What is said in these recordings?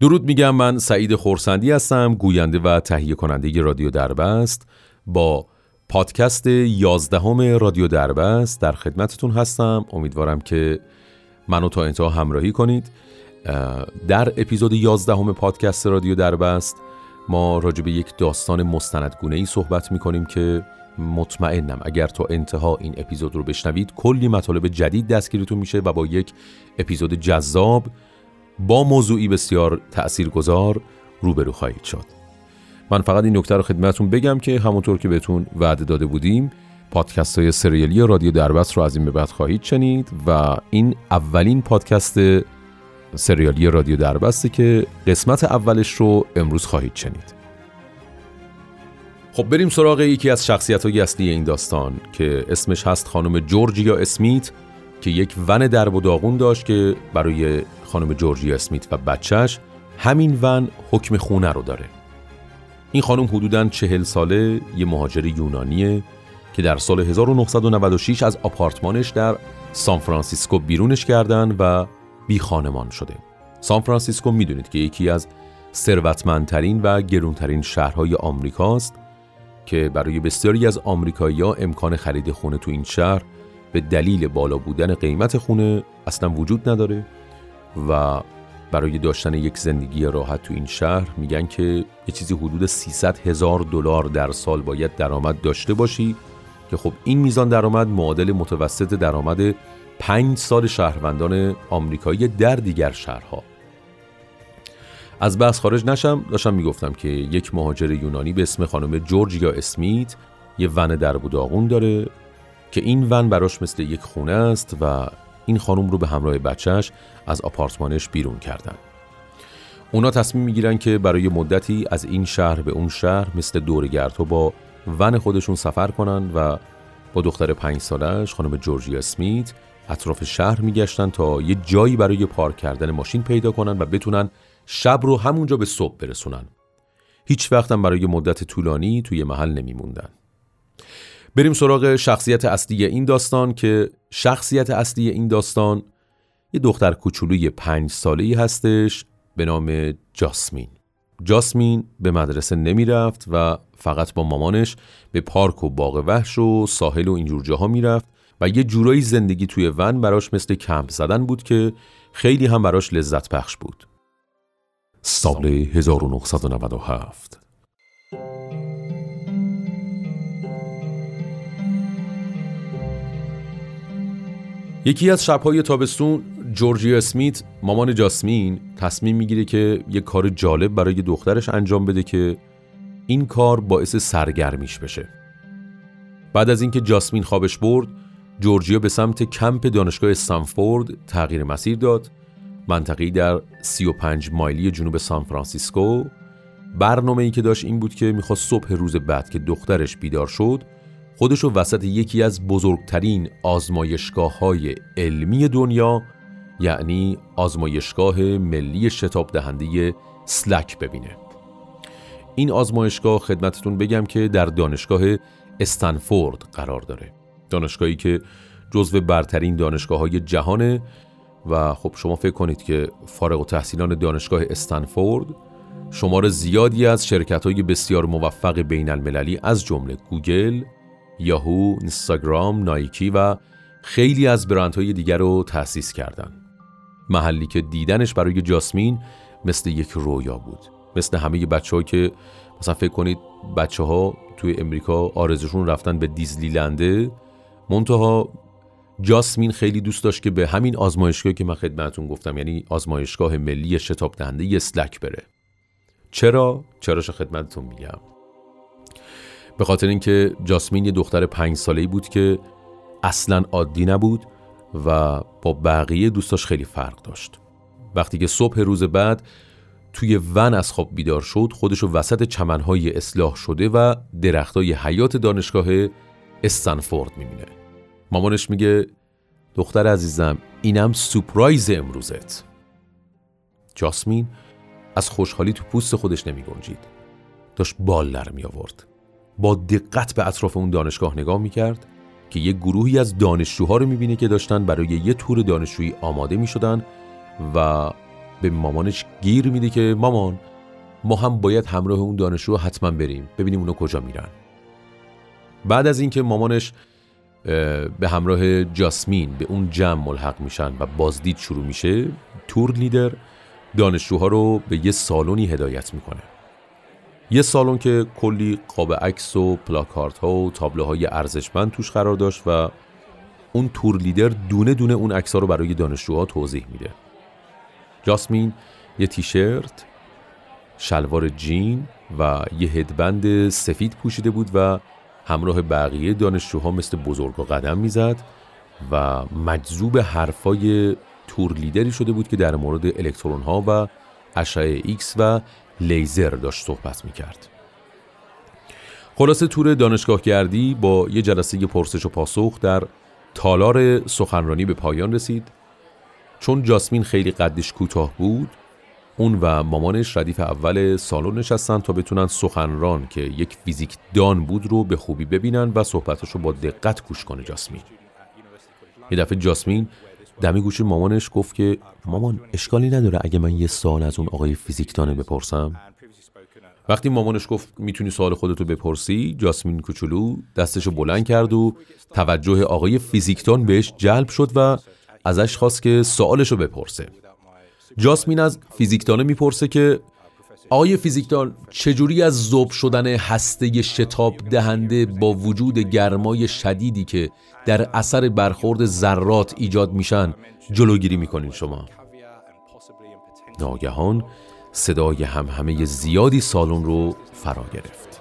درود میگم من سعید خورسندی هستم گوینده و تهیه کننده رادیو دربست. با پادکست یازدهم رادیو دربست در خدمتتون هستم. امیدوارم که منو تا انتها همراهی کنید. در اپیزود یازدهم پادکست رادیو دربست ما راجع به یک داستان مستندگونه ای صحبت می‌کنیم که مطمئنم اگر تا انتها این اپیزود رو بشنوید کلی مطالب جدید دستگیرتون میشه و با یک اپیزود جذاب با موضوعی بسیار تأثیرگذار روبرو خواهید شد. من فقط این نکته رو خدمتتون بگم که همونطور که بهتون وعده داده بودیم پادکست های سریالی رادیو دربست رو از این به بعد خواهید شنید و این اولین پادکست سریالی رادیو دربسته که قسمت اولش رو امروز خواهید شنید. خب بریم سراغ یکی از شخصیت های اصلی این داستان که اسمش هست خانم جورجیا اسمیت. که یک ون درب و داغون داشت که برای خانم جورجیا اسمیت و بچهش همین ون حکم خونه رو داره. این خانم حدوداً چهل ساله یه مهاجر یونانیه که در سال 1996 از آپارتمانش در سان فرانسیسکو بیرونش کردن و بی خانمان شده. سان فرانسیسکو می‌دونید که یکی از ثروتمندترین و گرونترین شهرهای آمریکاست که برای بسیاری از آمریکایی‌ها امکان خرید خونه تو این شهر به دلیل بالا بودن قیمت خونه اصلا وجود نداره و برای داشتن یک زندگی راحت تو این شهر میگن که یه چیزی حدود 300 هزار دلار در سال باید درآمد داشته باشی که خب این میزان درآمد معادل متوسط درآمد پنج سال شهروندان آمریکایی در دیگر شهرها. از بحث خارج نشم داشتم می‌گفتم که یک مهاجر یونانی به اسم خانم جورجیا اسمیت یه ون در داغون داره. که این ون براش مثل یک خونه است و این خانم رو به همراه بچهش از آپارتمانش بیرون کردن. اونا تصمیم می‌گیرن که برای مدتی از این شهر به اون شهر مثل دورگردها با ون خودشون سفر کنن و با دختر پنج سالش خانم جورجیا اسمیت اطراف شهر میگشتن تا یه جایی برای پارک کردن ماشین پیدا کنن و بتونن شب رو همونجا به صبح برسونن. هیچ وقتم برای مدت طولانی توی محل نمیموندن. بریم سراغ شخصیت اصلی این داستان که شخصیت اصلی این داستان یه دختر کوچولوی پنج ساله ای هستش به نام جاسمین. جاسمین به مدرسه نمی‌رفت و فقط با مامانش به پارک و باغ وحش و ساحل و اینجور جاها می‌رفت و یه جورایی زندگی توی ون براش مثل کمپ زدن بود که خیلی هم براش لذت بخش بود. سال 1997 یکی از شبهای تابستون جورجیا اسمیت مامان جاسمین تصمیم می‌گیره که یه کار جالب برای دخترش انجام بده که این کار باعث سرگرمیش بشه. بعد از اینکه جاسمین خوابش برد جورجیا به سمت کمپ دانشگاه استنفورد تغییر مسیر داد منطقی در 35 مایلی جنوب سان فرانسیسکو. برنامه ای که داشت این بود که می‌خواست صبح روز بعد که دخترش بیدار شد خودشو وسط یکی از بزرگترین آزمایشگاه های علمی دنیا یعنی آزمایشگاه ملی شتاب دهنده سلک ببینه. این آزمایشگاه خدمتتون بگم که در دانشگاه استنفورد قرار داره. دانشگاهی که جزو برترین دانشگاه های جهانه و خب شما فکر کنید که فارغ و تحصیلان دانشگاه استنفورد شمار زیادی از شرکت های بسیار موفق بین المللی از جمله گوگل، یاهو، اینستاگرام، نایکی و خیلی از برندهای دیگر رو تأسیس کردن. محلی که دیدنش برای جاسمین مثل یک رویا بود. مثل همه بچه که مثلا فکر کنید بچه ها توی امریکا آرزوشون رفتن به دیزلیلنده منتها جاسمین خیلی دوست داشت که به همین آزمایشگاهی که من خدمتتون گفتم یعنی آزمایشگاه ملی شتاب دهنده اسلک بره چرا چراش خدمتتون میگم به خاطر اینکه جاسمین یه دختر پنج ساله‌ای بود که اصلا عادی نبود و با بقیه دوستاش خیلی فرق داشت. وقتی که صبح روز بعد توی ون از خواب بیدار شد خودشو وسط چمنهای اصلاح شده و درختای حیات دانشگاه استنفورد می‌بینه. مامانش میگه دختر عزیزم اینم سپرایز امروزت. جاسمین از خوشحالی تو پوست خودش نمی گنجید داشت بال در می آورد با دقت به اطراف اون دانشگاه نگاه می کرد که یه گروهی از دانشجوها رو می بینه که داشتن برای یه تور دانشجویی آماده می شدن و به مامانش گیر میده که مامان ما هم باید همراه اون دانشجو حتما بریم ببینیم اونا کجا میرن. بعد از اینکه مامانش به همراه جاسمین به اون جمع ملحق میشن و بازدید شروع میشه تور لیدر دانشجوها رو به یه سالونی هدایت می‌کنه. یه سالن که کلی قاب عکس و پلاکارت ها و تابلوهای ارزشمند توش قرار داشت و اون تور لیدر دونه دونه اون عکس رو برای دانشجوها توضیح میده. جاسمین یه تیشرت شلوار جین و یه headband سفید پوشیده بود و همراه بقیه دانشجوها مثل بزرگا قدم می‌زد و مجذوب حرفای tour leader ی شده بود که در مورد الکترون ها و اشعه ایکس و لیزر داشت صحبت می‌کرد. خلاصه تور دانشگاه گردی با یه جلسه پرسش و پاسخ در تالار سخنرانی به پایان رسید. چون جاسمین خیلی قدش کوتاه بود اون و مامانش ردیف اول سالن نشستن تا بتونن سخنران که یک فیزیک دان بود رو به خوبی ببینن و صحبتش رو با دقت گوش کنه جاسمین. یه دفعه جاسمین دمی گوش مامانش گفت که مامان اشکالی نداره اگه من یه سال از اون آقای فیزیکدانه بپرسم؟ وقتی مامانش گفت می‌تونی سوال خودتو بپرسی جاسمین کوچولو دستشو بلند کرد و توجه آقای فیزیکدان بهش جلب شد و ازش خواست که سوالشو بپرسه. جاسمین از فیزیکدانه می‌پرسه که آقای فیزیکدان چجوری از ذوب شدن هسته شتاب دهنده با وجود گرمای شدیدی که در اثر برخورد ذرات ایجاد میشن. جلوگیری می‌کنین شما. ناگهان صدای همه زیادی سالن رو فرا گرفت.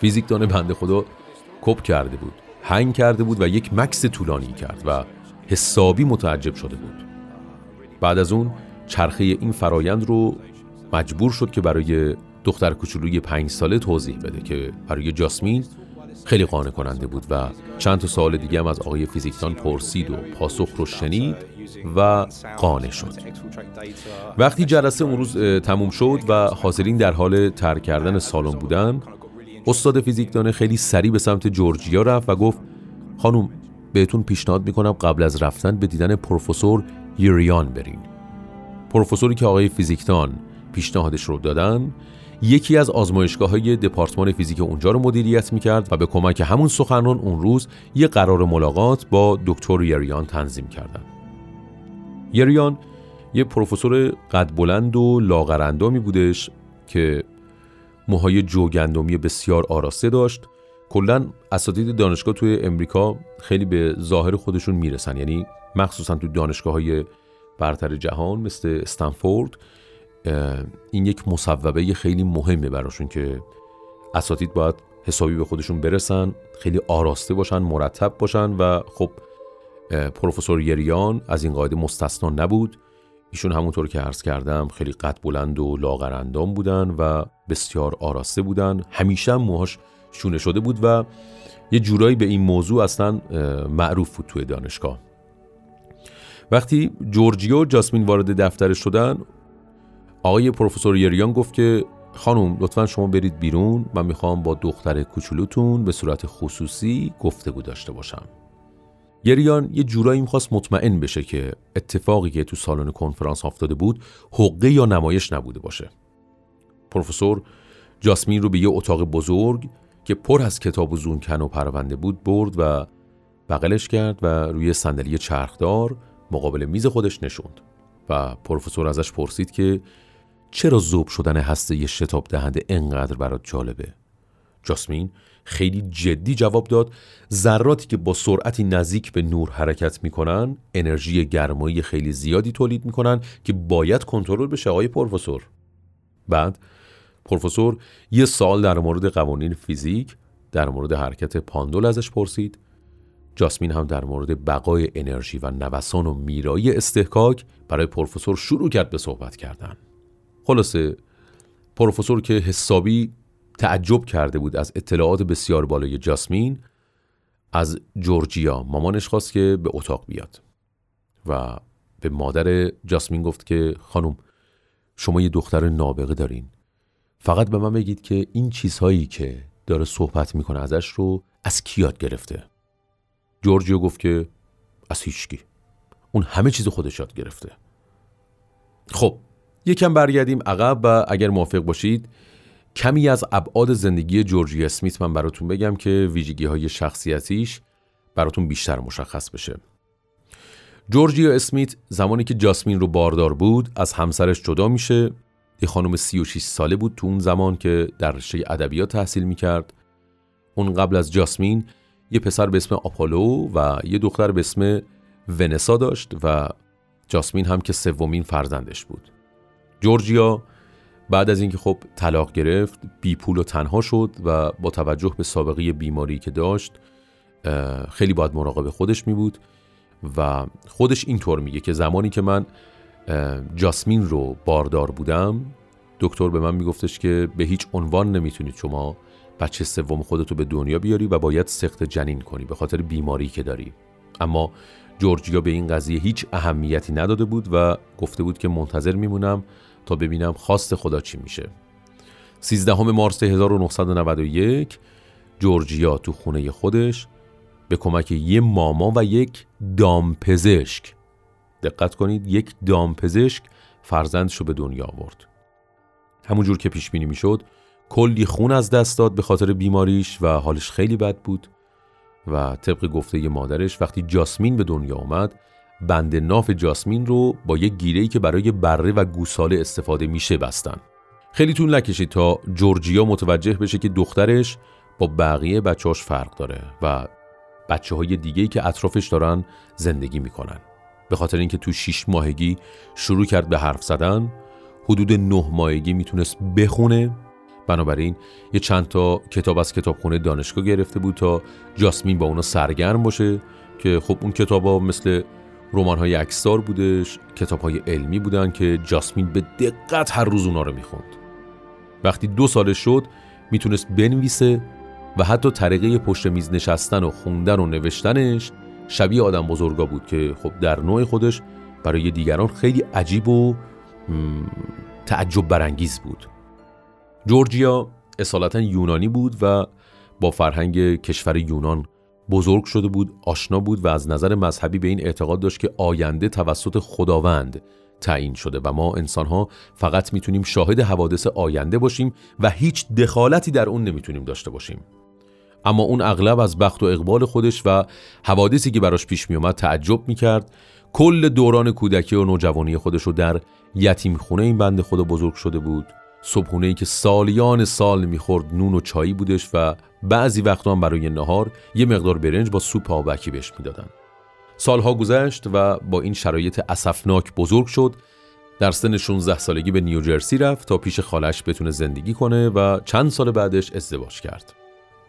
فیزیکدان بنده خدا کپ کرده بود هنگ کرده بود و یک مکس طولانی کرد و حسابی متعجب شده بود. بعد از اون چرخه این فرایند رو مجبور شد که برای دختر کوچولوی پنج ساله توضیح بده که برای جاسمین خیلی قانع کننده بود و چند تا سال دیگه هم از آقای فیزیکتان پرسید و پاسخ رو شنید و قانع شد. وقتی جلسه اون روز تموم شد و حاضرین در حال ترک کردن سالن بودن استاد فیزیکدان خیلی سریع به سمت جورجیا رفت و گفت خانم بهتون پیشنهاد می‌کنم قبل از رفتن به دیدن پروفسور یوریان برین. پروفسوری که آقای فیزیکدان پیشنهادش رو دادن یکی از آزمایشگاه های دپارتمان فیزیک اونجا رو مدیریت می‌کرد و به کمک همون سخنران اون روز یه قرار ملاقات با دکتر یریان تنظیم کردن یریان یه پروفسور قد بلند و لاغرندامی بودش که موهای جوگندمی بسیار آراسته داشت. کلا اساتید دانشگاه توی امریکا خیلی به ظاهر خودشون می‌رسن. یعنی مخصوصا تو دانشگاه های برتر جهان مثل استنفورد این یک مصوبه خیلی مهمه براشون که اساتید باید حسابی به خودشون برسن خیلی آراسته باشن مرتب باشن و خب پروفسور یریان از این قاعده مستثنا نبود. ایشون همونطور که عرض کردم خیلی قد بلند و لاغرندام بودن و بسیار آراسته بودن. همیشه موهاش شونه شده بود و یه جورایی به این موضوع اصلا معروف بود توی دانشگاه. وقتی جورجیو و جاسمین وارد دفترش شدن آقای پروفسور یریان گفت که خانم لطفا شما برید بیرون. من می‌خوام با دختر کوچولوتون به صورت خصوصی گفتگو داشته باشم. یریان یه جورایی می‌خواست مطمئن بشه که اتفاقی که تو سالن کنفرانس افتاده بود حقه یا نمایش نبوده باشه. پروفسور جاسمین رو به یه اتاق بزرگ که پر از کتاب و زونکن و پرونده بود برد و بغلش کرد و روی صندلی چرخدار مقابل میز خودش نشوند. و پروفسور ازش پرسید که چرا زوب شدن هسته شتاب دهنده انقدر برات جالبه؟ جاسمین خیلی جدی جواب داد ذراتی که با سرعتی نزدیک به نور حرکت می‌کنن انرژی گرمایی خیلی زیادی تولید می‌کنن که باید کنترل بشه آقای پروفسور. بعد پروفسور یه سال در مورد قوانین فیزیک در مورد حرکت پاندول ازش پرسید. جاسمین هم در مورد بقای انرژی و نوسان و میرایی استحکاک برای پروفسور شروع کرد به صحبت کردن. خلاصه پروفسور که حسابی تعجب کرده بود از اطلاعات بسیار بالای جاسمین از جورجیا مامانش خواست که به اتاق بیاد. و به مادر جاسمین گفت که خانم شما یه دختر نابغه دارین. فقط به من بگید که این چیزهایی که داره صحبت می‌کنه ازش رو از کی یاد گرفته. جورجیو گفت که از هیچکی. اون همه چیز خودش یاد گرفته. خب یکم برگردیم عقب و اگر موافق باشید کمی از ابعاد زندگی جورجی اسمیت من براتون بگم که ویژگی های شخصیتیش براتون بیشتر مشخص بشه. جورجیا اسمیت زمانی که جاسمین رو باردار بود از همسرش جدا میشه. یه خانم 36 ساله بود تو اون زمان که در رشته ادبیات تحصیل می‌کرد. اون قبل از جاسمین یه پسر به اسم آپولو و یه دختر به اسم ونسا داشت و جاسمین هم که سومین فرزندش بود. جورجیا بعد از اینکه خب طلاق گرفت بی پول و تنها شد و با توجه به سابقه بیماری که داشت خیلی باید مراقب خودش می بود و خودش اینطور میگه که زمانی که من جاسمین رو باردار بودم دکتر به من میگفتش که به هیچ عنوان نمی‌تونید شما بچه سوم خودتو به دنیا بیاری و باید سخت جنین کنی به خاطر بیماری که داری. اما جورجیا به این قضیه هیچ اهمیتی نداده بود و گفته بود که منتظر میمونم تا ببینم خواست خدا چی میشه. 13 مارس 1991 جورجیا تو خونه خودش به کمک یه ماما و یک دامپزشک. دقت کنید یک دامپزشک فرزندش رو به دنیا آورد. همونجور که پیش بینی می‌شد کلی خون از دست داد به خاطر بیماریش و حالش خیلی بد بود و طبق گفته مادرش وقتی جاسمین به دنیا آمد بند ناف جاسمین رو با یک گیره‌ای که برای بره و گوساله استفاده میشه بستن. خیلی طول نکشید تا جورجیا متوجه بشه که دخترش با بقیه بچه‌هاش فرق داره و بچه های دیگه که اطرافش دارن زندگی می‌کنن. به خاطر اینکه تو شیش ماهگی شروع کرد به حرف زدن حدود نه ماهگی می‌تونست بخونه. بنابراین یه چند تا کتاب از کتابخونه دانشگاه گرفته بود تا جاسمین با اونا سرگرم باشه که خب اون کتابا مثل رمان های اکسار بودش کتاب های علمی بودن که جاسمین به دقت هر روز اونا رو می‌خوند. وقتی دو سالش شد می‌تونست بنویسه و حتی طریقه پشت میز نشستن و خوندن و نوشتنش شبیه آدم بزرگا بود که خب در نوع خودش برای دیگران خیلی عجیب و تعجب برانگیز بود. جورجیا اصالتا یونانی بود و با فرهنگ کشور یونان بزرگ شده بود آشنا بود و از نظر مذهبی به این اعتقاد داشت که آینده توسط خداوند تعیین شده و ما انسانها فقط می‌تونیم شاهد حوادث آینده باشیم و هیچ دخالتی در اون نمی‌تونیم داشته باشیم. اما اون اغلب از بخت و اقبال خودش و حوادثی که براش پیش میومد تعجب می‌کرد. کل دوران کودکی و نوجوانی خودش رو در یتیم خونه این بند خدا بزرگ شده بود. صبحونه ای که سالیان سال می‌خورد نون و چایی بودش و بعضی وقتا هم برای نهار یه مقدار برنج با سوپ آبکی بهش می‌دادن. سالها گذشت و با این شرایط اسفناک بزرگ شد. در سن 16 سالگی به نیوجرسی رفت تا پیش خالش بتونه زندگی کنه و چند سال بعدش ازدواج کرد.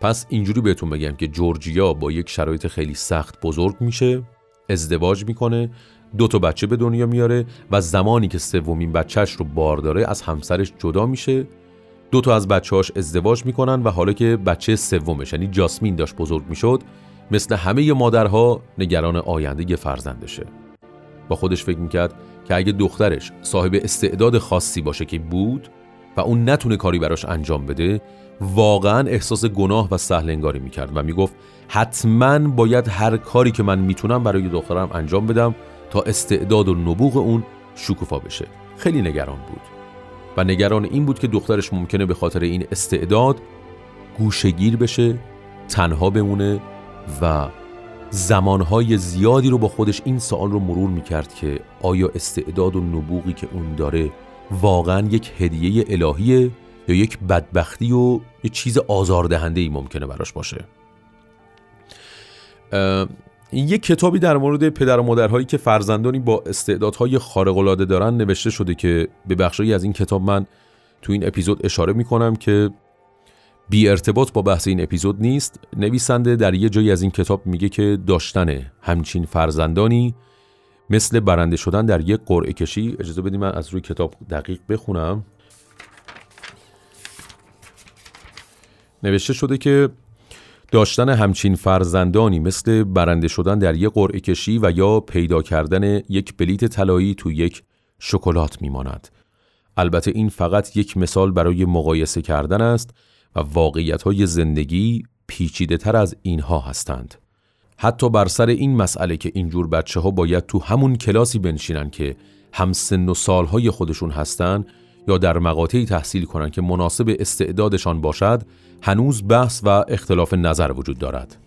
پس اینجوری بهتون بگم که جورجیا با یک شرایط خیلی سخت بزرگ میشه ازدواج می‌کنه دو تا بچه به دنیا میاره و زمانی که سومین بچهش رو بار داره از همسرش جدا میشه. دو تا از بچه‌هاش ازدواج می‌کنن و حالا که بچه سومش یعنی جاسمین داشت بزرگ می‌شد مثل همه مادرها نگران آینده فرزندشه. با خودش فکر می‌کرد که اگه دخترش صاحب استعداد خاصی باشه که بود و اون نتونه کاری براش انجام بده واقعا احساس گناه و سهل انگاری می‌کرد و می‌گفت حتما باید هر کاری که من می‌تونم برای دخترم انجام بدم استعداد و نبوغ اون شکوفا بشه. خیلی نگران بود. و نگران این بود که دخترش ممکنه به خاطر این استعداد گوشگیر بشه تنها بمونه و زمانهای زیادی رو با خودش این سوال رو مرور می‌کرد که آیا استعداد و نبوغی که اون داره واقعا یک هدیه الهیه یا یک بدبختی و یه چیز آزاردهنده ای ممکنه براش باشه؟ یک کتابی در مورد پدر و مادرهایی که فرزندانی با استعدادهای خارق‌العاده دارن نوشته شده که به بخشی از این کتاب من تو این اپیزود اشاره می‌کنم که بی ارتباط با بحث این اپیزود نیست. نویسنده در یه جایی از این کتاب میگه که داشتن همچین فرزندانی مثل برنده شدن در یک قرعه کشی. اجازه بدید من از روی کتاب دقیق بخونم. نوشته شده که داشتن همچین فرزندانی مثل برنده شدن در یک قرعه کشی و یا پیدا کردن یک بلیت طلایی تو یک شکلات میماند. البته این فقط یک مثال برای مقایسه کردن است و واقعیت های زندگی پیچیده تر از اینها هستند. حتی بر سر این مسئله که اینجور بچه ها باید تو همون کلاسی بنشینن که همسن و سالهای خودشون هستن یا در مقاطعی تحصیل کنند که مناسب استعدادشان باشد هنوز بحث و اختلاف نظر وجود دارد.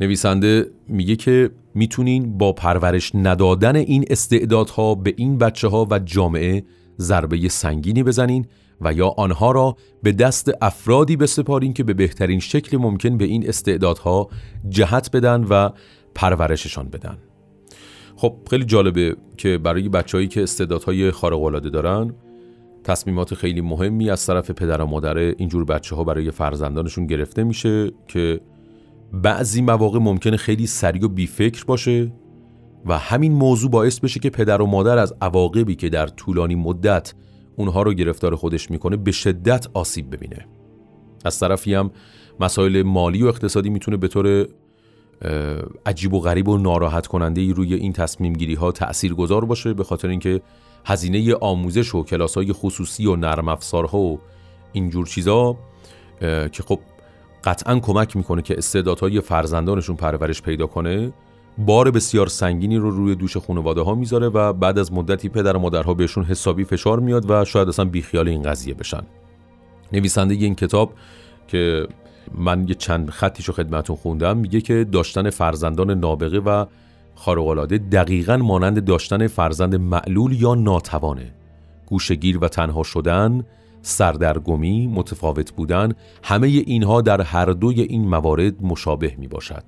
نویسنده میگه که می‌تونین با پرورش ندادن این استعدادها به این بچه ها و جامعه ضربه سنگینی بزنین و یا آنها را به دست افرادی بسپارین که به بهترین شکل ممکن به این استعدادها جهت بدن و پرورششان بدن. خب خیلی جالبه که برای بچههایی که استعدادهای خارق‌العاده دارن تصمیمات خیلی مهمی از طرف پدر و مادر اینجور بچه ها برای فرزندانشون گرفته میشه که بعضی مواقع ممکنه خیلی سریع و بیفکر باشه و همین موضوع باعث بشه که پدر و مادر از عواقبی که در طولانی مدت اونها رو گرفتار خودش می‌کنه به شدت آسیب ببینه. از طرفی هم مسائل مالی و اقتصادی می‌تونه به طور عجیب و غریب و ناراحت کننده ای روی این تصمیم گیری ها تأثیر گذار باشه به خاطر اینکه هزینه آموزش و کلاس های خصوصی و نرم افزارها و اینجور چیزا که خب قطعا کمک می‌کنه که استعدادهای فرزندانشون پرورش پیدا کنه بار بسیار سنگینی رو روی دوش خانواده ها می‌ذاره و بعد از مدتی پدر و مادرها بهشون حسابی فشار میاد و شاید اصلا بیخیال این قضیه بشن. نویسنده این کتاب که من یه چند خطیش رو خدمتون خوندم میگه که داشتن فرزندان نابغه و خارق‌العاده دقیقا مانند داشتن فرزند معلول یا ناتوانه. گوشگیر و تنها شدن سردرگمی متفاوت بودن همه اینها در هر دوی این موارد مشابه می باشد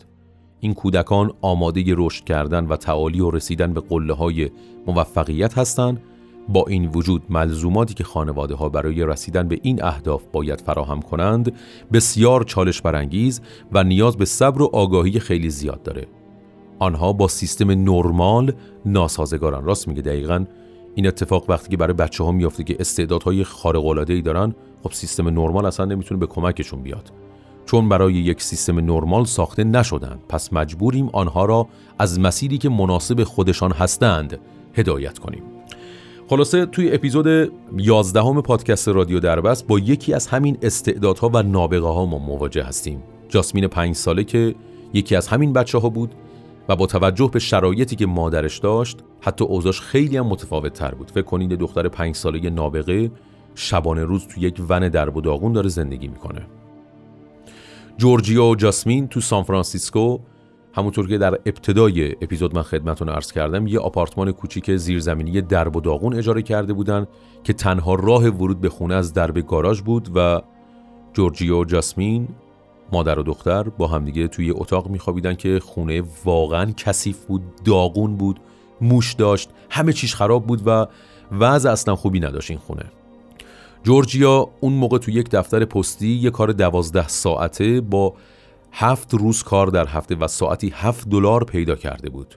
این کودکان آماده رشد کردن و تعالی و رسیدن به قله های موفقیت هستند. با این وجود ملزوماتی که خانواده ها برای رسیدن به این اهداف باید فراهم کنند بسیار چالش برانگیز و نیاز به صبر و آگاهی خیلی زیاد داره. آنها با سیستم نرمال ناسازگاران راست میگه دقیقا. این اتفاق وقتی که برای بچه ها میافته که استعدادهای خارق العاده ای دارن خب سیستم نرمال اصلا نمی‌تونه به کمکشون بیاد. چون برای یک سیستم نرمال ساخته نشدن پس مجبوریم آنها را از مسیری که مناسب خودشان هستند هدایت کنیم. خلاصه توی اپیزود 11 همه پادکست رادیو دربست با یکی از همین استعدادها و نابغه ها ما مواجه هستیم. جاسمین پنج ساله که یکی از همین بچه ها بود. و با توجه به شرایطی که مادرش داشت حتی اوضاش خیلی هم متفاوت تر بود. فکر کنید دختر پنج ساله نابغه شبانه روز تو یک ون درب و داره زندگی می‌کنه. جورجیا و جاسمین تو سان فرانسیسکو همونطور که در ابتدای اپیزود من خدمتون عرض کردم یه آپارتمان کوچیک زیرزمینی درب و داغون اجاره کرده بودن که تنها راه ورود به خونه از درب گاراژ بود و جورجیا و جاسمین مادر و دختر با همدیگه توی اتاق میخوابیدن که خونه واقعا کثیف بود داغون بود موش داشت همه چیش خراب بود و وضع اصلا خوبی نداشت این خونه. جورجیا اون موقع تو یک دفتر پستی یه کار دوازده ساعته با هفت روز کار در هفته و ساعتی هفت دلار پیدا کرده بود.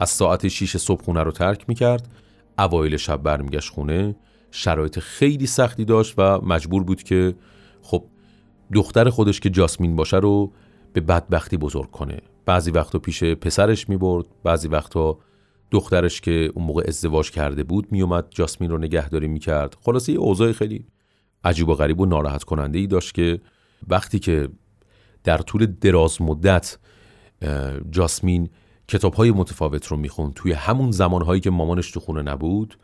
از ساعت 6 صبح خونه رو ترک می‌کرد اوایل شب برمیگشت خونه شرایط خیلی سختی داشت و مجبور بود که خب دختر خودش که جاسمین باشه رو به بدبختی بزرگ کنه. بعضی وقتا پیش پسرش می‌برد بعضی وقتا دخترش که اون موقع ازدواج کرده بود میومد جاسمین رو نگهداری می‌کرد. خلاصه یه اوضاع خیلی عجیب و غریب و ناراحت کننده ای داشت که وقتی که در طول دراز مدت جاسمین کتاب های متفاوت رو می‌خوند توی همون زمانهایی که مامانش تو خونه نبود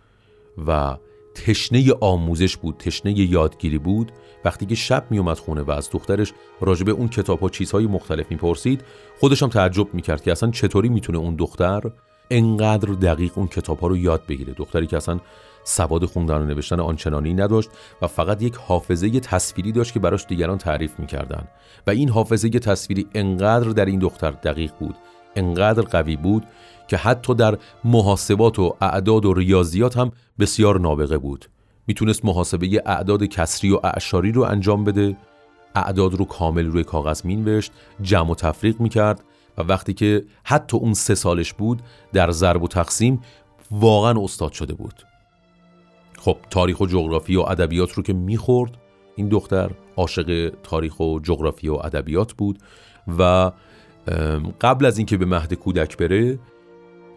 و تشنه آموزش بود تشنه یادگیری بود. وقتی که شب میومد خونه و از دخترش راجبه اون کتاب ها چیزهای مختلف می‌پرسید خودش هم تعجب می‌کرد که اصلا چطوری می‌تونه اون دختر انقدر دقیق اون کتاب ها رو یاد بگیره. دختری که اصلا سواد خوندن و نوشتن آنچنانی نداشت و فقط یک حافظه تصویری داشت که براش دیگران تعریف می‌کردن. و این حافظه تصویری انقدر در این دختر دقیق بود انقدر قوی بود که حتی در محاسبات و اعداد و ریاضیات هم بسیار نابغه بود. می‌تونست محاسبه اعداد کسری و اعشاری رو انجام بده اعداد رو کامل روی کاغذ مینوشت جمع و تفریق می‌کرد و وقتی که حتی اون سه سالش بود در ضرب و تقسیم واقعا استاد شده بود. خب تاریخ و جغرافی و ادبیات رو که می‌خورد این دختر عاشق تاریخ و جغرافی و ادبیات بود و قبل از اینکه به مهد کودک بره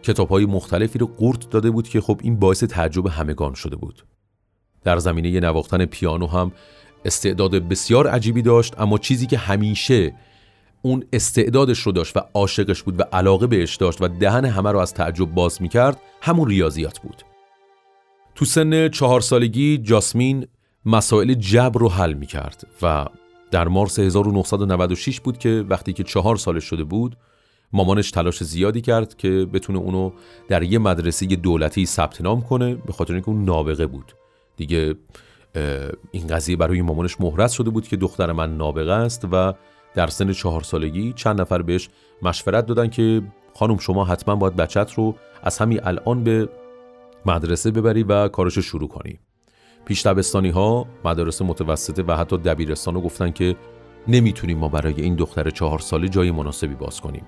کتاب های مختلفی رو قورت داده بود که خب این باعث تعجب همگان شده بود. در زمینه نواختن پیانو هم استعداد بسیار عجیبی داشت اما چیزی که همیشه اون استعدادش رو داشت و عاشقش بود و علاقه بهش داشت و دهن همه رو از تعجب باز می‌کرد همون ریاضیات بود. تو سن چهار سالگی جاسمین مسائل جبر رو حل می کرد و در مارس 1996 بود که وقتی که چهار سالش شده بود مامانش تلاش زیادی کرد که بتونه اونو در یه مدرسه دولتی ثبت نام کنه به خاطر اینکه اون نابغه بود. دیگه این قضیه برای مامانش مهرس شده بود که دختر من نابغه است و در سن چهار سالگی چند نفر بهش مشورت دادن که خانم شما حتما باید بچت رو از همین الان به مدرسه ببری و کارش شروع کنی. پیش دبستانی ها مدارس متوسطه و حتی دبیرستان رو گفتن که نمی‌تونیم ما برای این دختر چهار ساله جای مناسبی باز کنیم.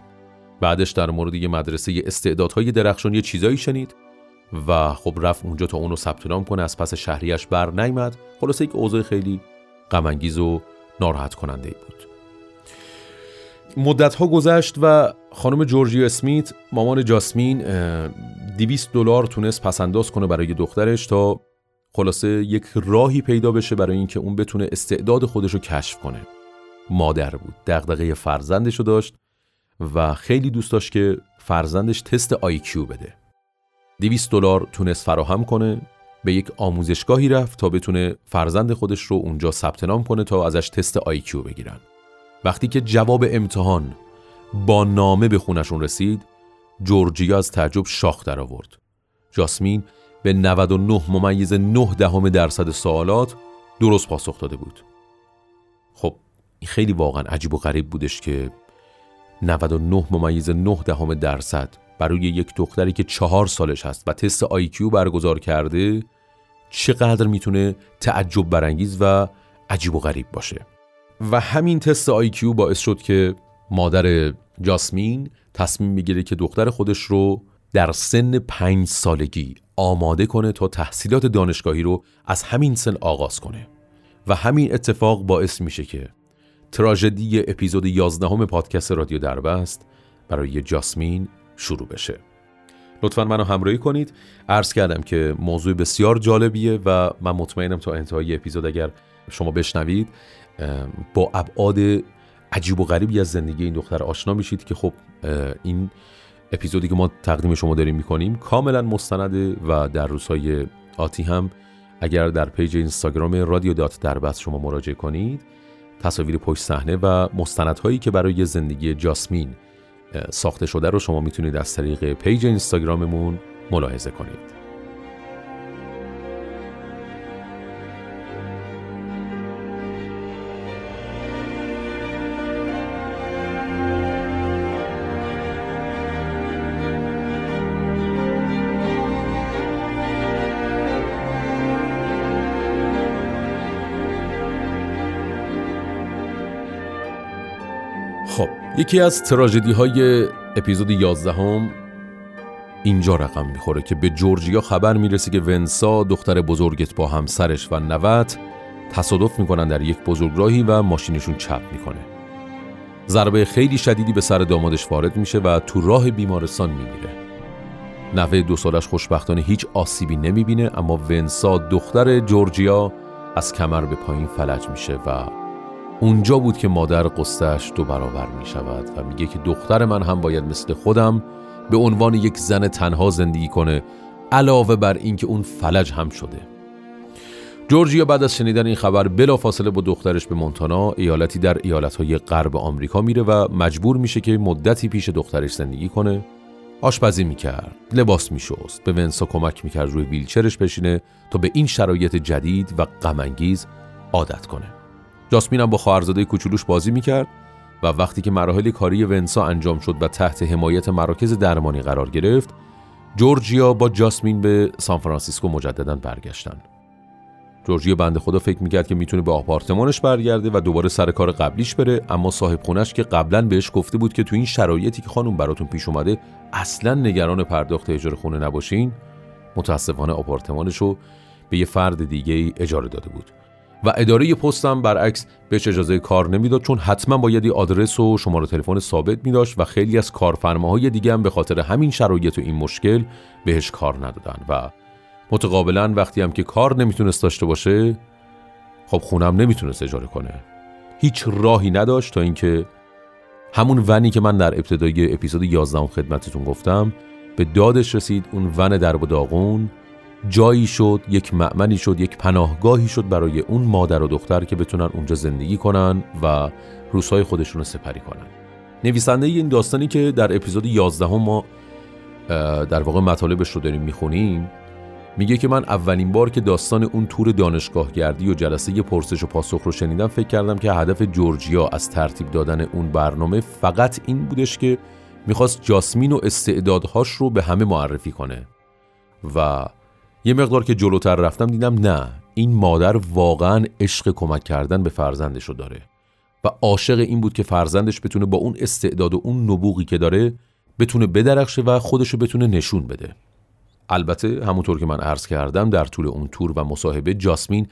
بعدش در مورد یه مدرسه استعدادهای درخشان یه چیزایی شنید و خب رفت اونجا تا اونو ثبت نام کنه از پس شهریش بر نیامد. خلاصه یک اوضاع خیلی غم و ناراحت کننده بود. مدت ها گذشت و خانم جورجی اسمیت مامان جاسمین 200 دلار تونست پسنداز کنه برای دخترش تا خلاصه یک راهی پیدا بشه برای اینکه اون بتونه استعداد خودش رو کشف کنه. مادر بود دغدغه فرزندش رو داشت. و خیلی دوست داشت که فرزندش تست IQ بده. 200 دلار تونست فراهم کنه به یک آموزشگاهی رفت تا بتونه فرزند خودش رو اونجا ثبت نام کنه تا ازش تست IQ بگیرن. وقتی که جواب امتحان با نامه به خونشون رسید جورجیا از تعجب شاخ در آورد. جاسمین به 99 ممیز 9 دهم درصد سوالات درست پاسخ داده بود. خب خیلی واقعا عجیب و غریب بودش که 99 ممیز 9 دهم درصد. برای یک دختری که چهار سالش هست و تست IQ برگزار کرده چقدر می‌تونه تعجب برانگیز و عجیب و غریب باشه. و همین تست IQ باعث شد که مادر جاسمین تصمیم می‌گیره که دختر خودش رو در سن پنج سالگی آماده کنه تا تحصیلات دانشگاهی رو از همین سن آغاز کنه. و همین اتفاق باعث میشه که تراژدی اپیزود 11 همه پادکست رادیو دربست برای جاسمین شروع بشه. لطفا منو همراهی کنید. عرض کردم که موضوع بسیار جالبیه و من مطمئنم تا انتهای اپیزود اگر شما بشنوید با ابعاد عجیب و غریبی از زندگی این دختر آشنا میشید که خب این اپیزودی که ما تقدیم شما داریم می‌کنیم کاملا مستنده و در روزهای آتی هم. اگر در page اینستاگرام رادیو dot دربست شما مراجعه کنید تصاویر پشت صحنه و مستندهایی که برای زندگی جاسمین ساخته شده رو شما می‌تونید از طریق page اینستاگراممون ملاحظه کنید. یکی از تراژدی های اپیزود 11 هم اینجا رقم می‌خوره که به جورجیا خبر می‌رسه که ونسا دختر بزرگت با همسرش و نوت تصادف می‌کنن در یک بزرگراهی و ماشینشون چپ می‌کنه. ضربه خیلی شدیدی به سر دامادش وارد میشه و تو راه بیمارستان میمیره. نوه دو سالش خوشبختانه هیچ آسیبی نمی‌بینه اما ونسا دختر جورجیا از کمر به پایین فلج میشه و اونجا بود که مادر قصهش دو برابر می شود و میگه که دختر من هم باید مثل خودم به عنوان یک زن تنها زندگی کنه علاوه بر اینکه اون فلج هم شده. جورجیا بعد از شنیدن این خبر بلافاصله با دخترش به مونتانا ایالتی در ایالتهای غرب آمریکا میره و مجبور میشه که مدتی پیش دخترش زندگی کنه. آشپزی می‌کرد لباس میشست به ونسا کمک می‌کرد روی ویلچرش بشینه تا به این شرایط جدید و غمانگیز عادت کنه. جاسمین هم با خواهرزاده کوچولوش بازی می‌کرد و وقتی که مراحل کاری ونسا انجام شد و تحت حمایت مراکز درمانی قرار گرفت جورجیا با جاسمین به سان فرانسیسکو مجددا برگشتن. جورجیا بنده خدا فکر می‌کرد که می‌تونه به آپارتمانش برگرده و دوباره سر کار قبلیش بره اما صاحب خونش که قبلا بهش گفته بود که تو این شرایطی که خانم براتون پیش اومده اصلا نگران پرداخت اجاره خونه نباشین متاسفانه آپارتمانش رو به یه فرد دیگه اجاره داده بود. و اداره پستم برعکس بهش اجازه کار نمی‌داد چون حتما باید یه آدرس و شماره تلفن ثابت می داشت و خیلی از کارفرماهای دیگه هم به خاطر همین شرایط و این مشکل بهش کار ندادن و متقابلا وقتی هم که کار نمی‌تونست داشته باشه خب خونم نمی‌تونست اجاره کنه. هیچ راهی نداشت تا اینکه همون ونی که من در ابتدای اپیزود 11 خدمتتون گفتم به دادش رسید اون ون درب و داغون جایی شد یک معمنی شد یک پناهگاهی شد برای اون مادر و دختر که بتونن اونجا زندگی کنن و روزهای خودشون رو سپری کنن. نویسنده این داستانی که در اپیزود 11 ما در واقع مطالبش رو داریم می‌خونیم میگه که من اولین بار که داستان اون تور دانشگاه گردی و جلسه پرسش و پاسخ رو شنیدم فکر کردم که هدف جورجیا از ترتیب دادن اون برنامه فقط این بودش که می‌خواست جاسمین و استعدادهاش رو به همه معرفی کنه و یه مقدار که جلوتر رفتم دیدم نه این مادر واقعا عشق کمک کردن به فرزندش رو داره و عاشق این بود که فرزندش بتونه با اون استعداد و اون نبوغی که داره بتونه بدرخشه و خودش رو بتونه نشون بده. البته همونطور که من عرض کردم در طول اون تور و مصاحبه جاسمین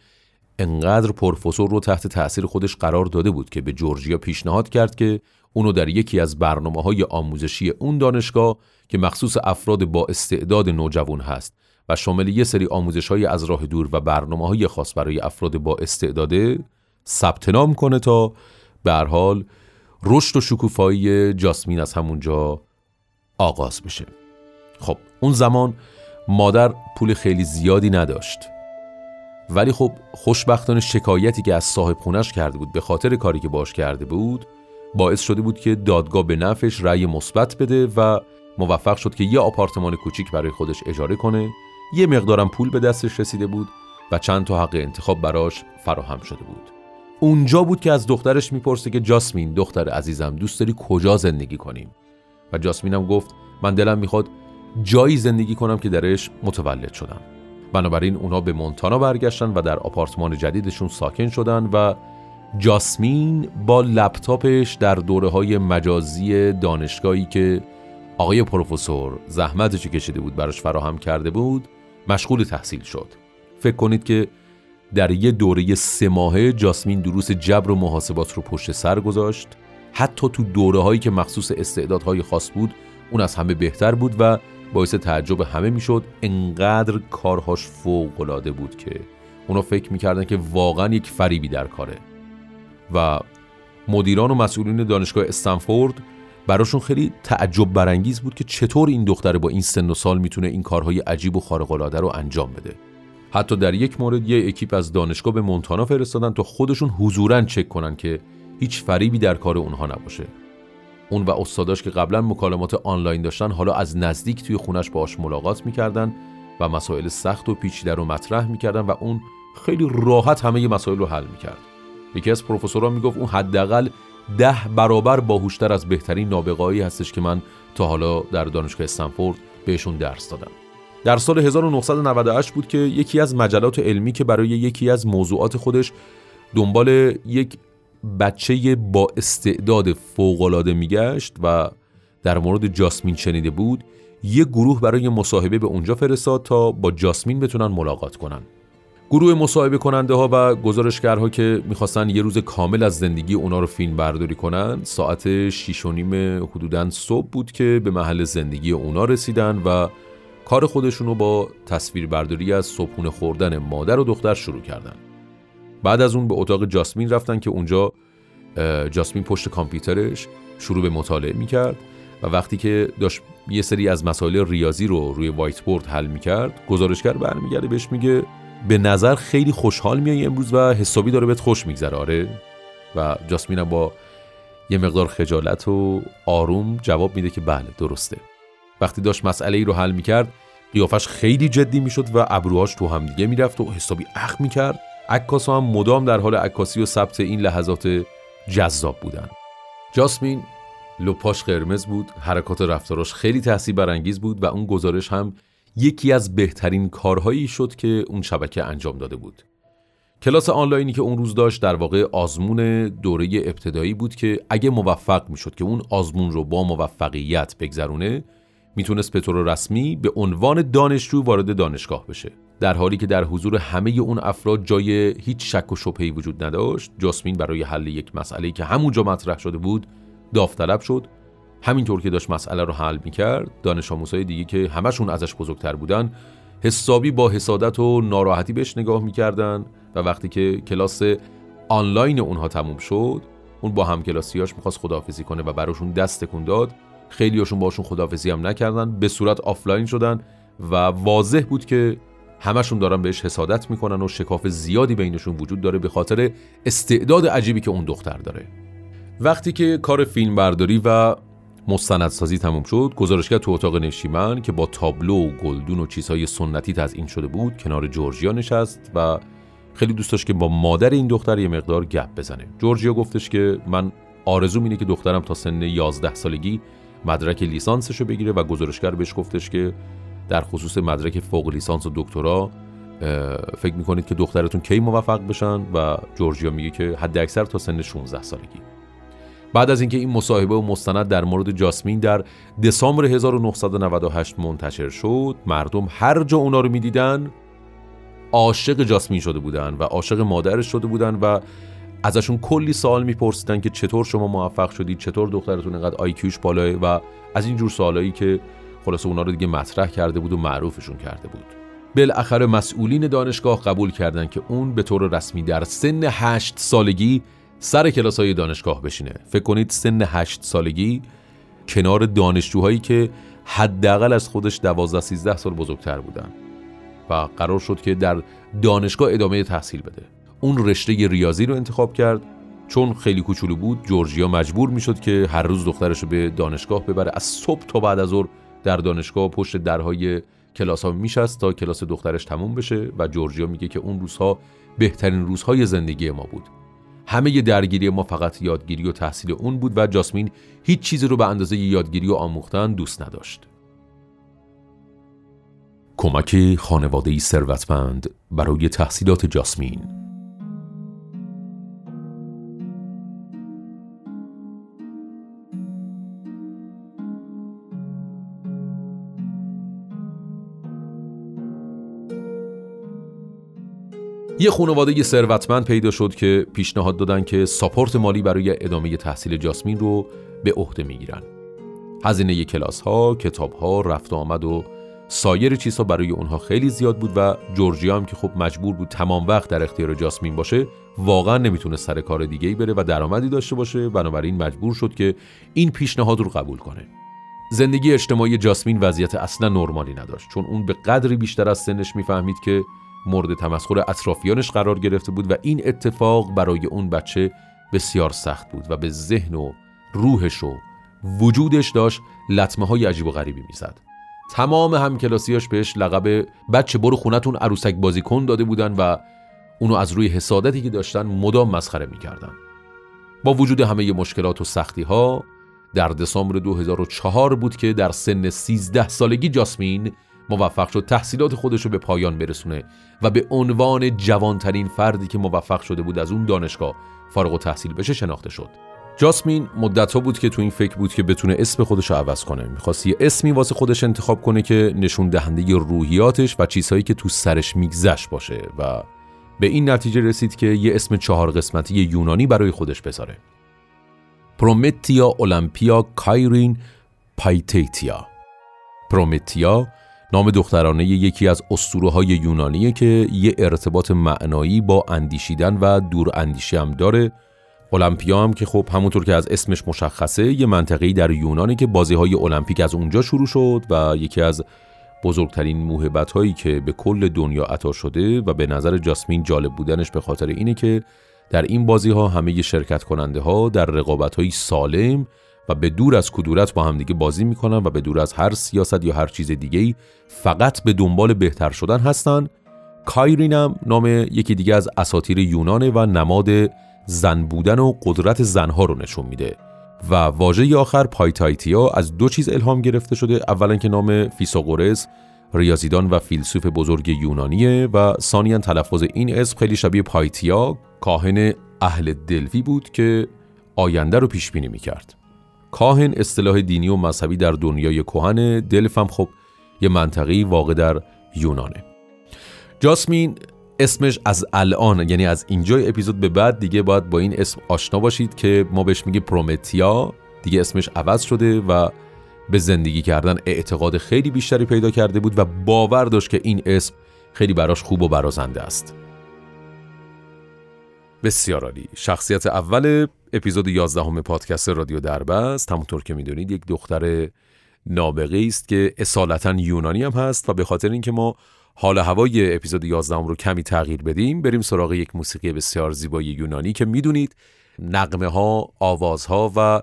انقدر پروفسور رو تحت تأثیر خودش قرار داده بود که به جورجیا پیشنهاد کرد که اونو در یکی از برنامه های آموزشی اون دانشگاه که مخصوص افراد با استعداد نوجوان هست و شامل یه سری آموزش های از راه دور و برنامه های خاص برای افراد با استعداده ثبت نام کنه تا به حال رشد و شکوفایی جاسمین از همونجا آغاز بشه. خب اون زمان مادر پول خیلی زیادی نداشت. ولی خب خوشبختانه شکایتی که از صاحب خونش کرده بود به خاطر کاری که باش کرده بود باعث شده بود که دادگاه به نفش رأی مثبت بده و موفق شد که یه آپارتمان کوچیک برای خودش اجاره کنه یه مقدارم پول به دستش رسیده بود و چند تا حق انتخاب براش فراهم شده بود. اونجا بود که از دخترش می‌پرسه که جاسمین دختر عزیزم دوست داری کجا زندگی کنیم؟ و جاسمینم گفت من دلم می‌خواد جایی زندگی کنم که درش متولد شدم. بنابراین اونا به مونتانا برگشتن و در آپارتمان جدیدشون ساکن شدن و جاسمین با لپتاپش در دوره های مجازی دانشگاهی که آقای پروفسور زحمتشو کشیده بود براش فراهم کرده بود مشغول تحصیل شد. فکر کنید که در یه دوره سه ماهه جاسمین دروس جبر و محاسبات رو پشت سر گذاشت. حتی تو دوره هایی که مخصوص استعدادهای خاص بود اون از همه بهتر بود و باعث تعجب همه می‌شد انقدر کارهاش فوق العاده بود که اونا فکر می‌کردن که واقعا یک فریبی در کاره. و مدیران و مسئولین دانشگاه استنفورد براشون خیلی تعجب برانگیز بود که چطور این دختره با این سن و سال می‌تونه این کارهای عجیب و خارق العاده رو انجام بده. حتی در یک مورد یه اکیپ از دانشگاه به مونتانا فرستادن تا خودشون حضورا چک کنن که هیچ فریبی در کار اونها نباشه. اون و استاداش که قبلا مکالمات آنلاین داشتن حالا از نزدیک توی خونش باهاش ملاقات می‌کردن و مسائل سخت و پیچیده رو مطرح می‌کردن و اون خیلی راحت همه مسائل رو حل می‌کرد. یکی از پروفسورها می‌گفت اون حداقل ده برابر باهوشتر از بهترین نابغایی هستش که من تا حالا در دانشگاه استنفورد بهشون درس دادم. در سال 1998 بود که یکی از مجلات علمی که برای یکی از موضوعات خودش دنبال یک بچه با استعداد فوقالعاده میگشت و در مورد جاسمین شنیده بود یه گروه برای مصاحبه به اونجا فرستاد تا با جاسمین بتونن ملاقات کنن. گروه مصاحبه کننده ها و گزارشگرها که می‌خواستن یه روز کامل از زندگی اونا رو فیلم برداری کنن ساعت 6 و نیم حدودا صبح بود که به محل زندگی اونا رسیدن و کار خودشون رو با تصویر برداری از صبحونه خوردن مادر و دختر شروع کردن. بعد از اون به اتاق جاسمین رفتن که اونجا جاسمین پشت کامپیوترش شروع به مطالعه می‌کرد و وقتی که داشت یه سری از مسائل ریاضی رو روی وایت بورد حل می‌کرد گزارشگر برمیگرده بهش میگه به نظر خیلی خوشحال میای امروز و حسابی داره بهت خوش میگذره آره؟ و جاسمین با یه مقدار خجالت و آروم جواب میده که بله درسته. وقتی داشت مسئله ای رو حل می‌کرد قیافش خیلی جدی می‌شد و ابروهاش تو هم دیگه می‌رفت و حسابی اخ می‌کرد. عکاسا هم مدام در حال عکاسی و ثبت این لحظات جذاب بودن. جاسمین لپاش قرمز بود حرکات رفتاراش خیلی تحصیل برانگیز بود و اون گزارش هم یکی از بهترین کارهایی شد که اون شبکه انجام داده بود. کلاس آنلاینی که اون روز داشت در واقع آزمون دوره ابتدایی بود که اگه موفق می‌شد که اون آزمون رو با موفقیت بگذرونه می‌تونست به طور رسمی به عنوان دانشجو وارد دانشگاه بشه. در حالی که در حضور همه اون افراد جای هیچ شک و شبهه‌ای وجود نداشت جاسمین برای حل یک مسئله که همونجا مطرح شده بود داوطلب شد همینطور که داشت مسئله رو حل می‌کرد دانش آموزهای دیگه که همشون ازش بزرگتر بودن حسابی با حسادت و ناراحتی بهش نگاه می‌کردن و وقتی که کلاس آنلاین اونها تموم شد اون با همکلاسیاش می‌خواست خداحافظی کنه و براشون دست تکون داد. خیلیاشون باشون خدافظی هم نکردن به صورت آفلاین شدن و واضح بود که همشون دارن بهش حسادت می‌کنن و شکاف زیادی بینشون وجود داره به خاطر استعداد عجیبی که اون دختر داره. وقتی که کار فیلم برداری و مستندسازی تموم شد. گزارشگر تو اتاق نشیمن که با تابلو و گلدون و چیزهای سنتی تزئین شده بود کنار جورجیا نشست و خیلی دوست داشت که با مادر این دختر یه مقدار گپ بزنه. جورجیا گفتش که من آرزو اینه که دخترم تا سن 11 سالگی مدرک لیسانسش رو بگیره و گزارشگر بهش گفتش که در خصوص مدرک فوق لیسانس و دکترا فکر می‌کنید که دخترتون کی موفق بشن؟ و جورجیا میگه که حد اکثر تا سن 16 سالگی. بعد از اینکه این مصاحبه و مستند در مورد جاسمین در دسامبر 1998 منتشر شد مردم هر جا اونا رو می‌دیدن عاشق جاسمین شده بودن و عاشق مادرش شده بودن و ازشون کلی سوال میپرسیدن که چطور شما موفق شدید چطور دخترتون اینقدر آیکیوش بالاه و از این جور سوالایی که خلاصه اونا رو دیگه مطرح کرده بود و معروفشون کرده بود. بالاخره مسئولین دانشگاه قبول کردند که اون به طور رسمی در سن هشت سالگی سر کلاس های دانشگاه بشینه. فکر کنید سن هشت سالگی کنار دانشجوهایی که حداقل از خودش دوازده سیزده سال بزرگتر بودن و قرار شد که در دانشگاه ادامه تحصیل بده. اون رشته ریاضی رو انتخاب کرد. چون خیلی کوچولو بود جورجیا مجبور می‌شد که هر روز دخترش رو به دانشگاه ببره. از صبح تا بعد از ظهر در دانشگاه پشت درهای کلاس ها میشست تا کلاس دخترش تموم بشه و جورجیا میگه که اون روزها بهترین روزهای زندگی ما بود. همه درگیری ما فقط یادگیری و تحصیل اون بود و جاسمین هیچ چیزی رو به اندازه یادگیری و آموختن دوست نداشت. کمک خانواده ثروتمند برای تحصیلات جاسمین یه خانواده ثروتمند پیدا شد که پیشنهاد دادن که ساپورت مالی برای ادامه تحصیل جاسمین رو به عهده می‌گیرن. هزینه کلاس ها، کتاب ها، رفت آمد و سایر چیزها برای اونها خیلی زیاد بود و جورجیا هم که خب مجبور بود تمام وقت در اختیار جاسمین باشه واقعا نمی‌تونه سر کار دیگه ای بره و درآمدی داشته باشه بنابراین مجبور شد که این پیشنهاد رو قبول کنه زندگی اجتماعی جاسمین وضعیت اصلا نرمالی نداشت چون اون به قدری بیشتر از سنش می‌فهمید که مورد تمسخر اطرافیانش قرار گرفته بود و این اتفاق برای اون بچه بسیار سخت بود و به ذهن و روحش و وجودش داشت لطمه های عجیب و غریبی می‌زد. تمام همکلاسیاش بهش لقب بچه برو خونتون عروسک بازی کن داده بودن و اونو از روی حسادتی که داشتن مدام مسخره می‌کردن. با وجود همه مشکلات و سختی ها در دسامبر 2004 بود که در سن 13 سالگی جاسمین موفق شد تحصیلات خودش رو به پایان برسونه و به عنوان جوانترین فردی که موفق شده بود از اون دانشگاه فارغ و تحصیل بشه شناخته شد. جاسمین مدت ها بود که تو این فکر بود که بتونه اسم خودش رو عوض کنه. می‌خواست یه اسمی واسه خودش انتخاب کنه که نشون دهنده روحیاتش و چیزهایی که تو سرش میگذشت باشه و به این نتیجه رسید که یه اسم چهار قسمتی یونانی برای خودش بذاره. پرومتیا اولمپیا کایرین پایتیتیا. پرومتیا نام دخترانه یکی از اسطوره های یونانیه که یه ارتباط معنایی با اندیشیدن و دور اندیشی هم داره. المپیا هم که خب همونطور که از اسمش مشخصه یه منطقه‌ای در یونانه که بازی های المپیک از اونجا شروع شد و یکی از بزرگترین موهبت هایی که به کل دنیا عطا شده و به نظر جاسمین جالب بودنش به خاطر اینه که در این بازی ها همه شرکت کننده ها در رقابت های سالم و به دور از کدورت با همدیگه بازی می‌کنن و به دور از هر سیاست یا هر چیز دیگه فقط به دنبال بهتر شدن هستن. کایرینم نام یکی دیگه از اساطیر یونانه و نماد زن بودن و قدرت زنها رو نشون میده. و واژه آخر پایتایتیا از دو چیز الهام گرفته شده. اولا که نام فیساغورس ریاضیدان و فیلسوف بزرگ یونانیه و ثانیا تلفظ این اسم خیلی شبیه پایتیا کاهن اهل دلوی بود که آینده رو پیش بینی می‌کرد. کاهن اصطلاح دینی و مذهبی در دنیای کهن دلف هم خب یه منطقی واقع در یونانه. جاسمین اسمش از الان یعنی از اینجای اپیزود به بعد دیگه باید با این اسم آشنا باشید که ما بهش میگه پرومتیا. دیگه اسمش عوض شده و به زندگی کردن اعتقاد خیلی بیشتری پیدا کرده بود و باور داشت که این اسم خیلی براش خوب و برازنده است. بسیار عالی. شخصیت اول اپیزود 11 همه پادکست رادیو دربست. همونطور که می‌دونید یک دختر نابغه است که اصالتا یونانی هم هست و به خاطر اینکه ما حال هوای اپیزود 11 رو کمی تغییر بدیم بریم سراغ یک موسیقی بسیار زیبای یونانی که می‌دونید نقمه ها، آوازها و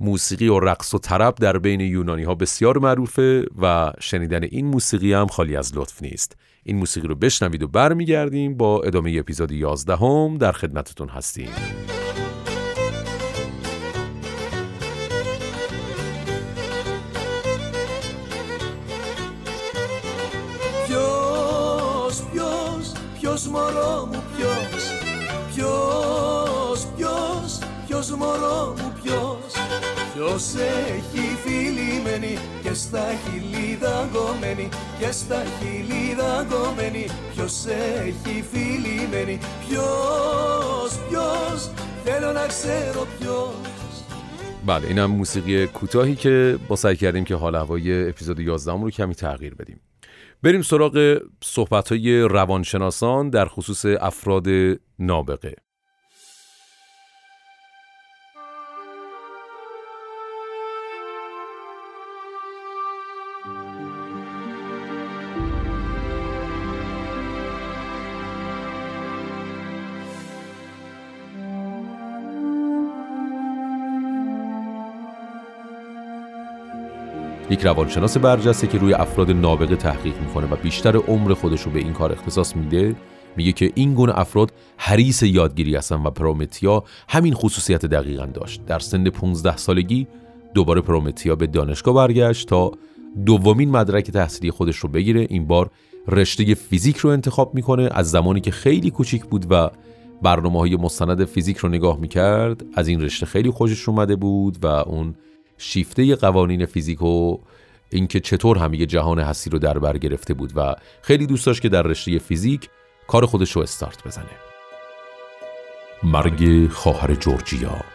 موسیقی و رقص و طرب در بین یونانی ها بسیار معروفه و شنیدن این موسیقی هم خالی از لطف نیست. این موسیقی رو بشنوید و برمیگردیم. با ادامه اپیزود 11 هم در خدمتتون هستیم. μωρό μου ποιος Ποιος έχει φιλημένη και στα χείλη δαγκωμένη Και στα χείλη δαγκωμένη Ποιος έχει φιλημένη Ποιος, ποιος, θέλω να ξέρω ποιος بله اینم موسیقی کوتاهی که با سعی کردیم که حال هوای اپیزود 11 رو کمی تغییر بدیم بریم سراغ صحبت های روانشناسان در خصوص افراد نابغه یک روانشناس برجسته که روی افراد نابغه تحقیق می‌کنه و بیشتر عمر خودش رو به این کار اختصاص میده میگه که این گونه افراد حریص یادگیری هستن و پرومتیا همین خصوصیت دقیقا داشت. در سن 15 سالگی دوباره پرومتیا به دانشگاه برگشت تا دومین مدرک تحصیلی خودش رو بگیره. این بار رشته فیزیک رو انتخاب می‌کنه. از زمانی که خیلی کوچیک بود و برنامه های مستند فیزیک رو نگاه می‌کرد از این رشته خیلی خوشش اومده بود و اون شیفته قوانین فیزیک و اینکه چطور همه جهان هستی رو در بر گرفته بود و خیلی دوست داشت که در رشته فیزیک کار خودش رو استارت بزنه. مرگ خواهر جورجیا.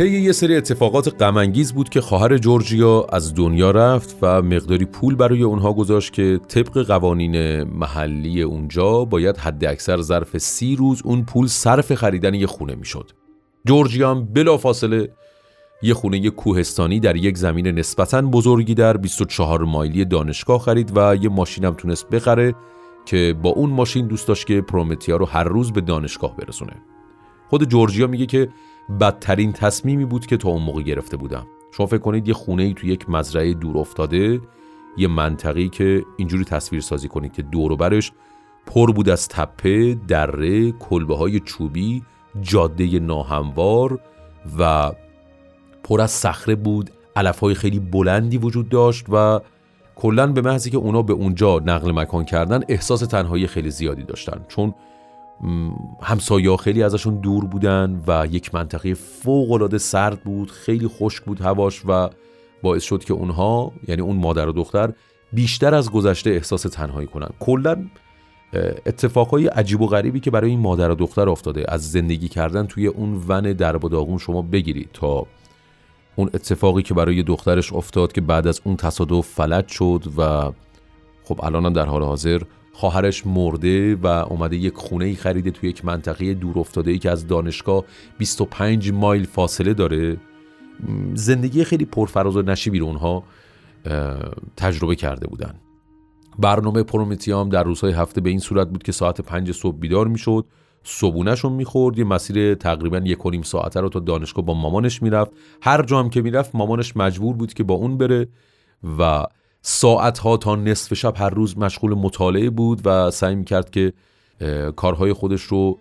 طی یه سری اتفاقات غمانگیز بود که خواهر جورجیا از دنیا رفت و مقداری پول برای اونها گذاشت که طبق قوانین محلی اونجا باید حد اکثر ظرف سی روز اون پول صرف خریدن یه خونه می‌شد. جورجیا هم بلافاصله یه خونه کوهستانی در یک زمین نسبتا بزرگی در 24 مایلی دانشگاه خرید و یه ماشینم تونست بخره که با اون ماشین دوست داشت که پرومتیا رو هر روز به دانشگاه برسونه. خود جورجیا میگه که بدترین تصمیمی بود که تا اون موقع گرفته بودم. شما فکر کنید یه خونه ای تو یک مزرعه دور افتاده یه منطقی که اینجوری تصویر سازی کنید که دور برش پر بود از تپه، دره، کلبه های چوبی، جاده ناهموار و پر از صخره بود علف های خیلی بلندی وجود داشت و کلا به محضی که اونا به اونجا نقل مکان کردن احساس تنهایی خیلی زیادی داشتن. چون همسایه خیلی ازشون دور بودن و یک منطقه فوق العاده سرد بود خیلی خشک بود هواش و باعث شد که اونها یعنی اون مادر و دختر بیشتر از گذشته احساس تنهایی کنن. کلا اتفاقای عجیب و غریبی که برای این مادر و دختر افتاده. از زندگی کردن توی اون ون درب و داغون شما بگیرید تا اون اتفاقی که برای دخترش افتاد که بعد از اون تصادف فلج شد و خب الانم در حال حاضر خواهرش مرده و اومده یک خونه ای خریده توی یک منطقه دور افتاده ای که از دانشگاه 25 مایل فاصله داره. زندگی خیلی پرفراز و نشیبی رو اونها تجربه کرده بودن. برنامه پرومتیام در روزهای هفته به این صورت بود که ساعت پنج صبح بیدار می‌شد صبونش رو می‌خورد یه مسیر تقریبا یک و نیم ساعته رو تا دانشگاه با مامانش می‌رفت. هر جا هم که می‌رفت مامانش مجبور بود که با اون بره و ساعتها تا نصف شب هر روز مشغول مطالعه بود و سعی می‌کرد که کارهای خودش رو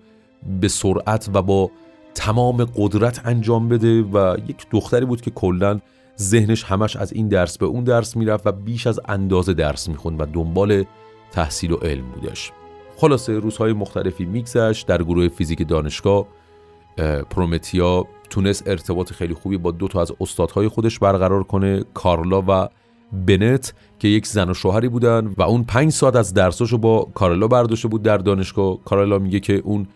به سرعت و با تمام قدرت انجام بده و یک دختری بود که کلا ذهنش همش از این درس به اون درس می‌رفت و بیش از اندازه درس می‌خوند و دنبال تحصیل و علم بودش. خلاصه روزهای مختلفی میگذشت در گروه فیزیک دانشگاه پرومتیا تونست ارتباط خیلی خوبی با دو تا از استادهای خودش برقرار کنه کارلا و بنت که یک زن و شوهری بودن و اون پنج ساعت از درساشو با کارلا برداشته بود در دانشگاه. کارلا میگه که اون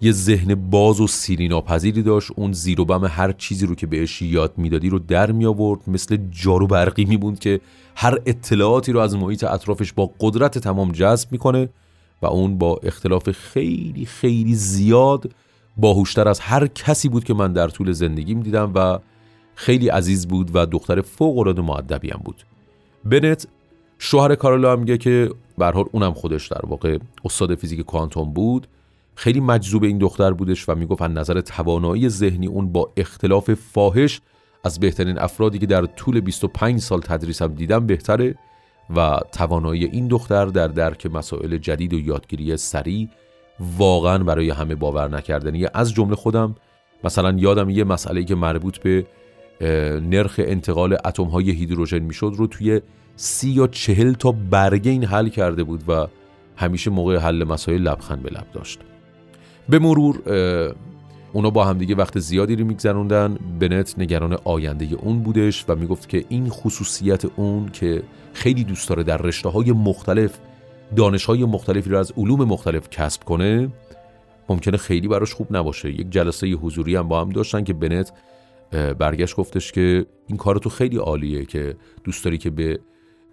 یه ذهن باز و سیری ناپذیری داشت. اون زیر و بم هر چیزی رو که بهش یاد می‌دادی رو در می آورد مثل جارو برقی میموند که هر اطلاعاتی رو از محیط اطرافش با قدرت تمام جذب می‌کنه و اون با اختلاف خیلی خیلی زیاد باهوشتر از هر کسی بود که من در طول زندگیم دیدم و خیلی عزیز بود و دختر فوق العاده مؤدبی هم بود. بنت شوهر کارولا هم میگه که به حال اونم خودش در واقع استاد فیزیک کوانتوم بود. خیلی مجذوب این دختر بودش و می‌گفت از نظر توانایی ذهنی اون با اختلاف فاحش از بهترین افرادی که در طول 25 سال تدریسم دیدم بهتره و توانایی این دختر در درک مسائل جدید و یادگیری سریع واقعا برای همه باور نکردنی از جمله خودم مثلا یادم یه مسئله که مربوط به نرخ انتقال اتم های هیدروژن می‌شد رو توی سی یا چهل تا برگه این حل کرده بود و همیشه موقع حل مسائل لبخند به لب داشت. به مرور اونا با همدیگه وقت زیادی رو میگذروندن. بنت نگران آینده اون بودش و می‌گفت که این خصوصیت اون که خیلی دوست داره در رشته های مختلف دانش های مختلفی رو از علوم مختلف کسب کنه ممکنه خیلی براش خوب نباشه. یک جلسه حضوری هم با هم داشتن که بنت برگشت گفتش که این کار تو خیلی عالیه که دوست داری که به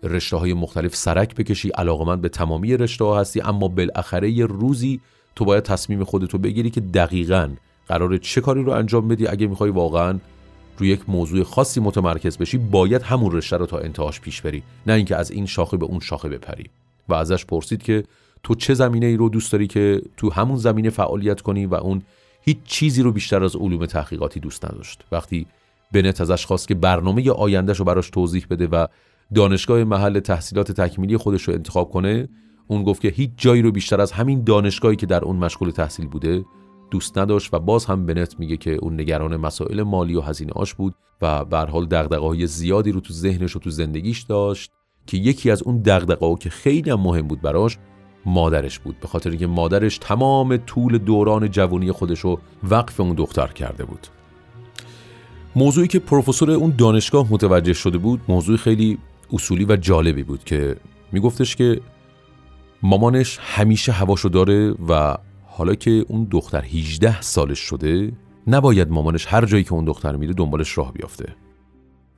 رشته های مختلف سرک بکشی علاقمند به تمامی رشته ها هستی اما بالاخره یه روزی تو باید تصمیم خودتو بگیری که دقیقا قراره چه کاری رو انجام بدی. اگه می‌خوای واقعا روی یک موضوع خاصی متمرکز بشی باید همون رشته رو تا انتهاش پیش بری نه اینکه از این شاخه به اون شاخه بپری. و ازش پرسید که تو چه زمینه ای رو دوست داری که تو همون زمینه فعالیت کنی و اون هیچ چیزی رو بیشتر از علوم تحقیقاتی دوست نداشت. وقتی بنت ازش خواست که برنامه آیندهش رو براش توضیح بده و دانشگاه محل تحصیلات تکمیلی خودش رو انتخاب کنه اون گفت که هیچ جایی رو بیشتر از همین دانشگاهی که در اون مشغول تحصیل بوده دوست نداشت و باز هم بنت میگه که اون نگران مسائل مالی و هزینه آش بود و به حال دغدغه‌های زیادی رو تو ذهنش و تو زندگیش داشت که یکی از اون دغدغه‌ها که خیلی هم مهم بود براش مادرش بود به خاطر اینکه مادرش تمام طول دوران جوانی خودش رو وقف اون دختر کرده بود. موضوعی که پروفسور اون دانشگاه متوجه شده بود موضوع خیلی اصولی و جالبی بود که میگفتش که مامانش همیشه هواشو داره و حالا که اون دختر 18 سالش شده نباید مامانش هر جایی که اون دختر میره دنبالش راه بیافته.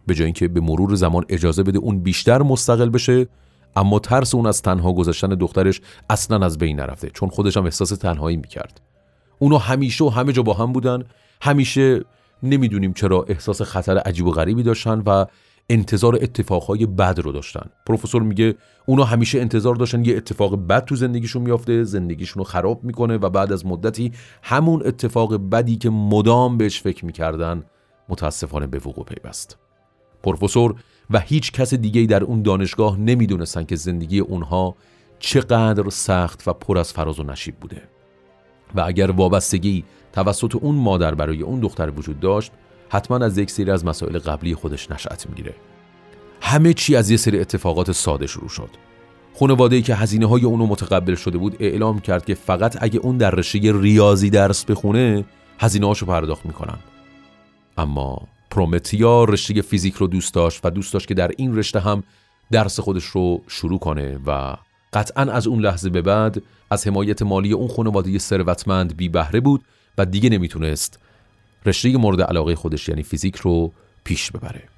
به جای اینکه به مرور زمان اجازه بده اون بیشتر مستقل بشه اما ترس اون از تنها گذاشتن دخترش اصلا از بین نرفته چون خودش هم احساس تنهایی می‌کرد. اونو همیشه و همه جا با هم بودن. همیشه نمی‌دونیم چرا احساس خطر عجیب و غریبی داشتن و انتظار اتفاقهای بد رو داشتن. پروفسور میگه اونا همیشه انتظار داشتن یه اتفاق بد تو زندگیشون میافته زندگیشون رو خراب می‌کنه و بعد از مدتی همون اتفاق بدی که مدام بهش فکر می‌کردن متاسفانه به وقوع پیوست. پروفسور و هیچ کس دیگه در اون دانشگاه نمی‌دونستن که زندگی اونها چقدر سخت و پر از فراز و نشیب بوده. و اگر وابستگی توسط اون مادر برای اون دختر وجود داشت حتما از یک سری از مسائل قبلی خودش نشأت می‌گیره. همه چی از یه سری اتفاقات ساده شروع شد. خانواده که هزینه های اونو متقبل شده بود اعلام کرد که فقط اگه اون در رشته ریاضی درس بخونه هزینه هاشو پرداخت می‌کنن. اما پرومتیا رشته فیزیک رو دوست داشت و دوست داشت که در این رشته هم درس خودش رو شروع کنه و قطعا از اون لحظه به بعد از حمایت مالی اون خانواده ثروتمند بی بهره بود و دیگه نمی‌تونست رشته مورد علاقه خودش یعنی فیزیک رو پیش ببره.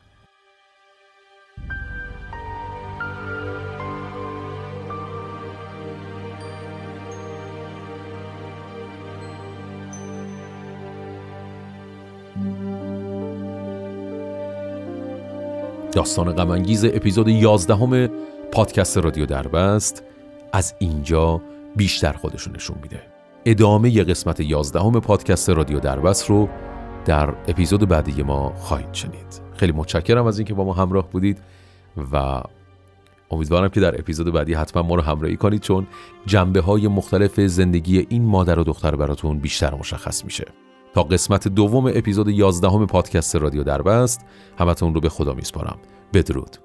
داستان غمانگیز اپیزود 11 پادکست رادیو دربست از اینجا بیشتر خودشون نشون میده. ادامه قسمت 11 پادکست رادیو دربست رو در اپیزود بعدی ما خواهید شنید. خیلی متشکرم از اینکه با ما همراه بودید و امیدوارم که در اپیزود بعدی حتما ما رو همراهی کنید چون جنبه های مختلف زندگی این مادر و دختر براتون بیشتر مشخص میشه. تا قسمت دوم اپیزود 11 پادکست رادیو دربست همتون رو به خدا میسپارم. بدرود.